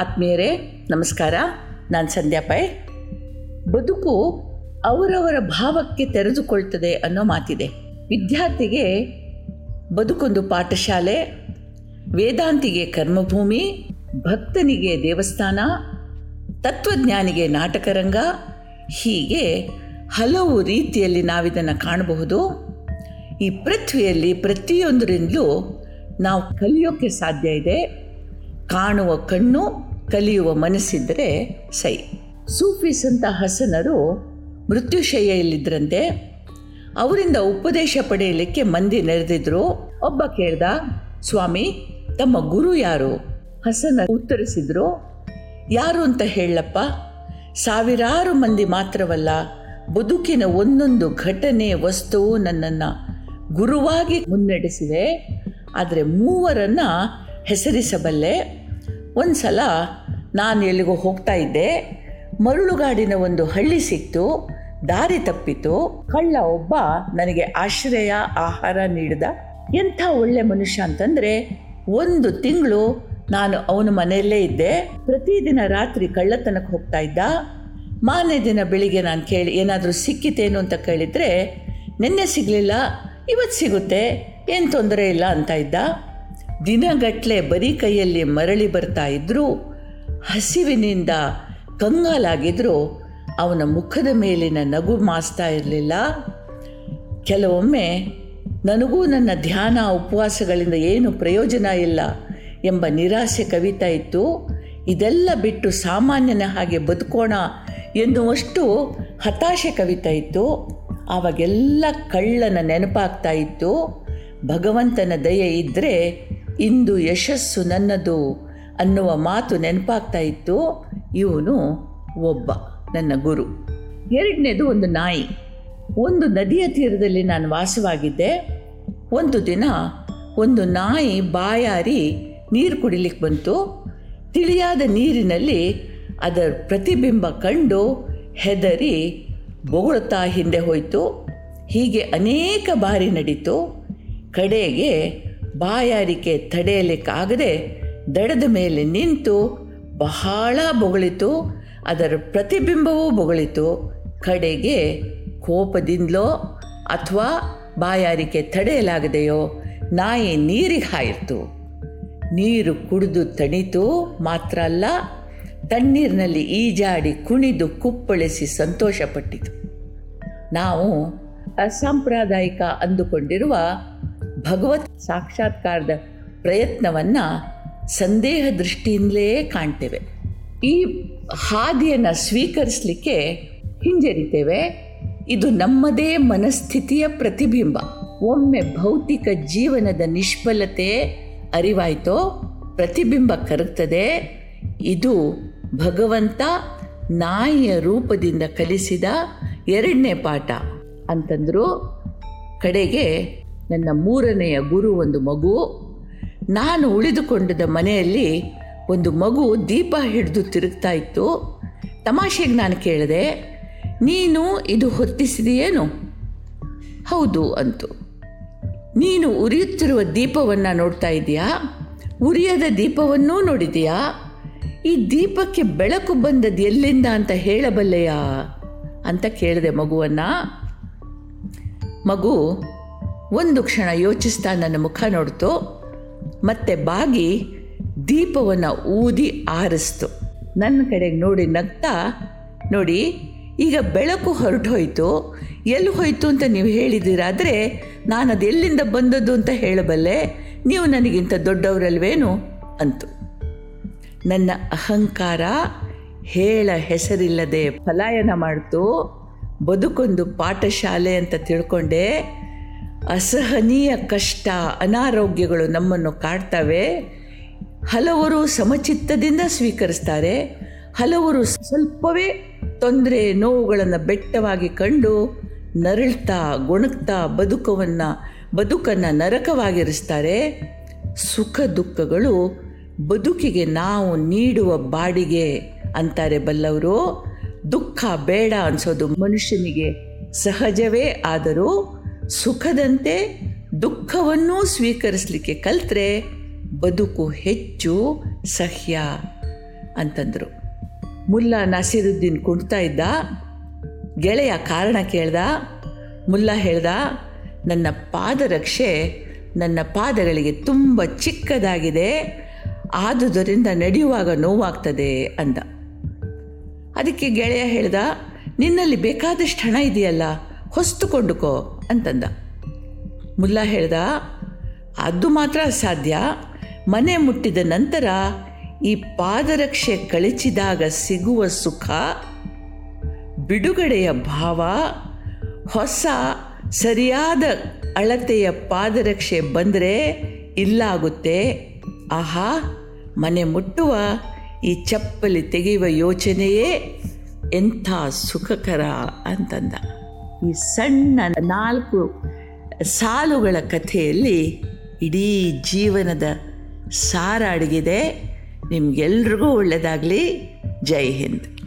ಆತ್ಮೀಯರೇ, ನಮಸ್ಕಾರ. ನಾನು ಸಂಧ್ಯಾ ಪೈ ಬದುಕು ಅವರವರ ಭಾವಕ್ಕೆ ತೆರೆದುಕೊಳ್ತದೆ ಅನ್ನೋ ಮಾತಿದೆ. ವಿದ್ಯಾರ್ಥಿಗೆ ಬದುಕೊಂದು ಪಾಠಶಾಲೆ, ವೇದಾಂತಿಗೆ ಕರ್ಮಭೂಮಿ, ಭಕ್ತನಿಗೆ ದೇವಸ್ಥಾನ, ತತ್ವಜ್ಞಾನಿಗೆ ನಾಟಕರಂಗ, ಹೀಗೆ ಹಲವು ರೀತಿಯಲ್ಲಿ ನಾವಿದನ್ನು ಕಾಣಬಹುದು. ಈ ಪೃಥ್ವಿಯಲ್ಲಿ ಪ್ರತಿಯೊಂದರಿಂದಲೂ ನಾವು ಕಲಿಯೋಕ್ಕೆ ಸಾಧ್ಯ ಇದೆ. ಕಾಣುವ ಕಣ್ಣು ಕಲಿಯುವ ಮನಸ್ಸಿದ್ದರೆ ಸೈ ಸೂಫೀಸ್ ಅಂತ ಹಸನರು ಮೃತ್ಯುಶಯ್ಯಲ್ಲಿದ್ದರಂತೆ ಅವರಿಂದ ಉಪದೇಶ ಪಡೆಯಲಿಕ್ಕೆ ಮಂದಿ ನೆರೆದಿದ್ರು. ಒಬ್ಬ ಕೇಳ್ದ, ಸ್ವಾಮಿ, ತಮ್ಮ ಗುರು ಯಾರು? ಹಸನ ಉತ್ತರಿಸಿದ್ರು, ಯಾರು ಅಂತ ಹೇಳಪ್ಪ? ಸಾವಿರಾರು ಮಂದಿ ಮಾತ್ರವಲ್ಲ, ಬದುಕಿನ ಒಂದೊಂದು ಘಟನೆ, ವಸ್ತುವು ನನ್ನನ್ನು ಗುರುವಾಗಿ ಮುನ್ನಡೆಸಿದೆ. ಆದರೆ ಮೂವರನ್ನು ಹೆಸರಿಸಬಲ್ಲೆ. ಒಂದು ಸಲ ನಾನು ಎಲ್ಲಿಗೋ ಹೋಗ್ತಾ ಇದ್ದೆ. ಮರಳುಗಾಡಿನ ಒಂದು ಹಳ್ಳಿ ಸಿಕ್ತು. ದಾರಿ ತಪ್ಪಿತು. ಕಳ್ಳ ಒಬ್ಬ ನನಗೆ ಆಶ್ರಯ, ಆಹಾರ ನೀಡಿದ. ಎಂಥ ಒಳ್ಳೆ ಮನುಷ್ಯ ಅಂತಂದರೆ ಒಂದು ತಿಂಗಳು ನಾನು ಅವನ ಮನೆಯಲ್ಲೇ ಇದ್ದೆ. ಪ್ರತಿದಿನ ರಾತ್ರಿ ಕಳ್ಳತನಕ್ಕೆ ಹೋಗ್ತಾ ಇದ್ದ. ಮಾರನೇ ದಿನ ಬೆಳಿಗ್ಗೆ ನಾನು ಕೇಳಿ, ಏನಾದರೂ ಸಿಕ್ಕಿತೇನು ಅಂತ ಕೇಳಿದರೆ, ನಿನ್ನೆ ಸಿಗಲಿಲ್ಲ, ಇವತ್ತು ಸಿಗುತ್ತೆ, ಏನು ತೊಂದರೆ ಇಲ್ಲ ಅಂತ ಇದ್ದ. ದಿನಗಟ್ಟಲೆ ಬರೀ ಕೈಯಲ್ಲಿ ಮರಳಿ ಬರ್ತಾ ಇದ್ದರೂ ಹಸಿವಿನಿಂದ ಕಂಗಾಲಾಗಿದ್ರೂ ಅವನ ಮುಖದ ಮೇಲಿನ ನಗು ಮಾಸ್ತಾ ಇರಲಿಲ್ಲ. ಕೆಲವೊಮ್ಮೆ ನನಗೂ ನನ್ನ ಧ್ಯಾನ ಉಪವಾಸಗಳಿಂದ ಏನು ಪ್ರಯೋಜನ ಇಲ್ಲ ಎಂಬ ನಿರಾಸೆ ಕವಿತಾ ಇತ್ತು. ಇದೆಲ್ಲ ಬಿಟ್ಟು ಸಾಮಾನ್ಯನ ಹಾಗೆ ಬದುಕೋಣ ಎನ್ನುವಷ್ಟು ಹತಾಶೆ ಕವಿತಾ ಇತ್ತು. ಆವಾಗೆಲ್ಲ ಕಳ್ಳನ ನೆನಪಾಗ್ತಾ ಇತ್ತು. ಭಗವಂತನ ದಯೆ ಇದ್ದರೆ ಇಂದು ಯಶಸ್ಸು ನನ್ನದು. ಅನ್ನುವ ಮಾತು ನೆನಪಾಗ್ತಾ ಇತ್ತು. ಇವನು ಒಬ್ಬ, ನನ್ನ ಗುರು. ಎರಡನೇದು ಒಂದು ನಾಯಿ. ಒಂದು ನದಿಯ ತೀರದಲ್ಲಿ ನಾನು ವಾಸವಾಗಿದ್ದೆ. ಒಂದು ದಿನ ಒಂದು ನಾಯಿ ಬಾಯಾರಿ ನೀರು ಕುಡಿಲಿಕ್ಕೆ ಬಂತು. ತಿಳಿಯಾದ ನೀರಿನಲ್ಲಿ ಅದರ ಪ್ರತಿಬಿಂಬ ಕಂಡು ಹೆದರಿ ಬೊಗಳುತ್ತಾ ಹಿಂದೆ ಹೋಯಿತು. ಹೀಗೆ ಅನೇಕ ಬಾರಿ ನಡೀತು. ಕಡೆಗೆ ಬಾಯಾರಿಕೆ ತಡೆಯಲಿಕ್ಕಾಗದೆ ದಡದ ಮೇಲೆ ನಿಂತು ಬಹಳ ಬೊಗಳಿತು, ಅದರ ಪ್ರತಿಬಿಂಬವೂ ಬೊಗಳಿತು. ಕಡೆಗೆ ಕೋಪದಿಂದಲೋ ಅಥವಾ ಬಾಯಾರಿಕೆ ತಡೆಯಲಾಗದೆಯೋ ನಾಯಿ ನೀರಿಗೆ ಹಾಯಿತು. ನೀರು ಕುಡಿದು ತಣಿತು ಮಾತ್ರ ಅಲ್ಲ, ತಣ್ಣೀರಿನಲ್ಲಿ ಈಜಾಡಿ ಕುಣಿದು ಕುಪ್ಪಳಿಸಿ ಸಂತೋಷಪಟ್ಟಿತು. ನಾವು ಅಸಾಂಪ್ರದಾಯಿಕ ಅಂದುಕೊಂಡಿರುವ ಭಗವತ್ ಸಾಕ್ಷಾತ್ಕಾರದ ಪ್ರಯತ್ನವನ್ನು ಸಂದೇಹ ದೃಷ್ಟಿಯಿಂದಲೇ ಕಾಣ್ತೇವೆ. ಈ ಹಾದಿಯನ್ನು ಸ್ವೀಕರಿಸಲಿಕ್ಕೆ ಹಿಂಜರಿತೇವೆ. ಇದು ನಮ್ಮದೇ ಮನಸ್ಥಿತಿಯ ಪ್ರತಿಬಿಂಬ. ಒಮ್ಮೆ ಭೌತಿಕ ಜೀವನದ ನಿಷ್ಫಲತೆ ಅರಿವಾಯಿತೋ, ಪ್ರತಿಬಿಂಬ ಕರುತ್ತದೆ ಇದು ಭಗವಂತ ನಾಯಿಯ ರೂಪದಿಂದ ಕಲಿಸಿದ ಎರಡನೇ ಪಾಠ. ಅಂತಂದರು, ಕಡೆಗೆ ನನ್ನ ಮೂರನೆಯ ಗುರು ಒಂದು ಮಗು. ನಾನು ಉಳಿದುಕೊಂಡಿದ್ದ ಮನೆಯಲ್ಲಿ ಒಂದು ಮಗು ದೀಪ ಹಿಡಿದು ತಿರುಗ್ತಾ ಇತ್ತು. ತಮಾಷೆಗೆ ನಾನು ಕೇಳಿದೆ, ನೀನು ಇದು ಹೊತ್ತಿಸಿದೆಯೇನು? ಹೌದು, ಅಂತು. ನೀನು ಉರಿಯುತ್ತಿರುವ ದೀಪವನ್ನು ನೋಡ್ತಾ ಇದೆಯಾ ಉರಿಯದ ದೀಪವನ್ನೂ ನೋಡಿದೆಯಾ ಈ ದೀಪಕ್ಕೆ ಬೆಳಕು ಬಂದದ್ದು ಎಲ್ಲಿಂದ ಅಂತ ಹೇಳಬಲ್ಲೆಯಾ? ಅಂತ ಕೇಳಿದೆ ಮಗುವನ್ನು. ಮಗು ಒಂದು ಕ್ಷಣ ಯೋಚಿಸ್ತಾ ನನ್ನ ಮುಖ ನೋಡ್ತು. ಮತ್ತೆ ಬಾಗಿ ದೀಪವನ್ನು ಊದಿ ಆರಿಸ್ತು. ನನ್ನ ಕಡೆಗೆ ನೋಡಿ ನಗ್ತಾ, ನೋಡಿ, ಈಗ ಬೆಳಕು ಹೊರಟೋಯ್ತು. ಎಲ್ಲಿ ಹೋಯಿತು ಅಂತ ನೀವು ಹೇಳಿದ್ದೀರಾದರೆ ನಾನು ಅದು ಎಲ್ಲಿಂದ ಬಂದದ್ದು ಅಂತ ಹೇಳಬಲ್ಲೆ, ನೀವು ನನಗಿಂತ ದೊಡ್ಡವರಲ್ವೇನು? ಅಂತು. ನನ್ನ ಅಹಂಕಾರ ಹೇಳ ಹೆಸರಿಲ್ಲದೆ ಪಲಾಯನ ಮಾಡ್ತು. ಬದುಕೊಂದು ಪಾಠಶಾಲೆ ಅಂತ ತಿಳ್ಕೊಂಡೆ. ಅಸಹನೀಯ ಕಷ್ಟ, ಅನಾರೋಗ್ಯಗಳು ನಮ್ಮನ್ನು ಕಾಡ್ತವೆ. ಹಲವರು ಸಮಚಿತ್ತದಿಂದ ಸ್ವೀಕರಿಸ್ತಾರೆ. ಹಲವರು ಸ್ವಲ್ಪವೇ ತೊಂದರೆ, ನೋವುಗಳನ್ನು ಬೆಟ್ಟವಾಗಿ ಕಂಡು ನರಳ್ತಾ ಗೊಣಗ್ತಾ ಬದುಕವನ್ನು, ಬದುಕನ್ನು ನರಕವಾಗಿರಿಸ್ತಾರೆ. ಸುಖ ದುಃಖಗಳು ಬದುಕಿಗೆ ನಾವು ನೀಡುವ ಬಾಡಿಗೆ ಅಂತಾರೆ ಬಲ್ಲವರು. ದುಃಖ ಬೇಡ ಅನ್ಸೋದು ಮನುಷ್ಯನಿಗೆ ಸಹಜವೇ ಆದರೂ ಸುಖದಂತೆ ದುಃಖವನ್ನೂ ಸ್ವೀಕರಿಸಲಿಕ್ಕೆ ಕಲ್ತ್ರೆ ಬದುಕು ಹೆಚ್ಚು ಸಹ್ಯ ಅಂತಂದರು. ಮುಲ್ಲಾ ನಸೀರುದ್ದೀನ್ ಕುಣ್ತಾ ಇದ್ದ, ಗೆಳೆಯ ಕಾರಣ ಕೇಳ್ದ, ಮುಲ್ಲಾ ಹೇಳ್ದ, ನನ್ನ ಪಾದರಕ್ಷೆ ನನ್ನ ಪಾದಗಳಿಗೆ ತುಂಬ ಚಿಕ್ಕದಾಗಿದೆ, ಆದುದರಿಂದ ನಡೆಯುವಾಗ ನೋವಾಗ್ತದೆ ಅಂದ. ಅದಕ್ಕೆ ಗೆಳೆಯ ಹೇಳ್ದ, ನಿನ್ನಲ್ಲಿ ಬೇಕಾದಷ್ಟು ಹಣ ಇದೆಯಲ್ಲ, ಹೊಸ್ತು ಕೊಂಡುಕೋ ಅಂತಂದ. ಮುಲ್ಲಾ ಹೇಳ್ದ, ಅದು ಮಾತ್ರ ಸಾಧ್ಯ ಮನೆ ಮುಟ್ಟಿದ ನಂತರ ಈ ಪಾದರಕ್ಷೆ ಕಳಚಿದಾಗ ಸಿಗುವ ಸುಖ, ಬಿಡುಗಡೆಯ ಭಾವ, ಹೊಸ ಸರಿಯಾದ ಅಳತೆಯ ಪಾದರಕ್ಷೆ ಬಂದರೆ ಇಲ್ಲಾಗುತ್ತೆ. ಆಹಾ, ಮನೆ ಮುಟ್ಟುವ ಈ ಚಪ್ಪಲಿ ತೆಗೆಯುವ ಯೋಚನೆಯೇ ಎಂಥ ಸುಖಕರ? ಅಂತಂದ. ಈ ಸಣ್ಣ ನಾಲ್ಕು ಸಾಲುಗಳ ಕಥೆಯಲ್ಲಿ ಇಡೀ ಜೀವನದ ಸಾರ ಅಡಗಿದೆ ನಿಮಗೆಲ್ರಿಗೂ ಒಳ್ಳೆಯದಾಗಲಿ ಜೈ ಹಿಂದ್.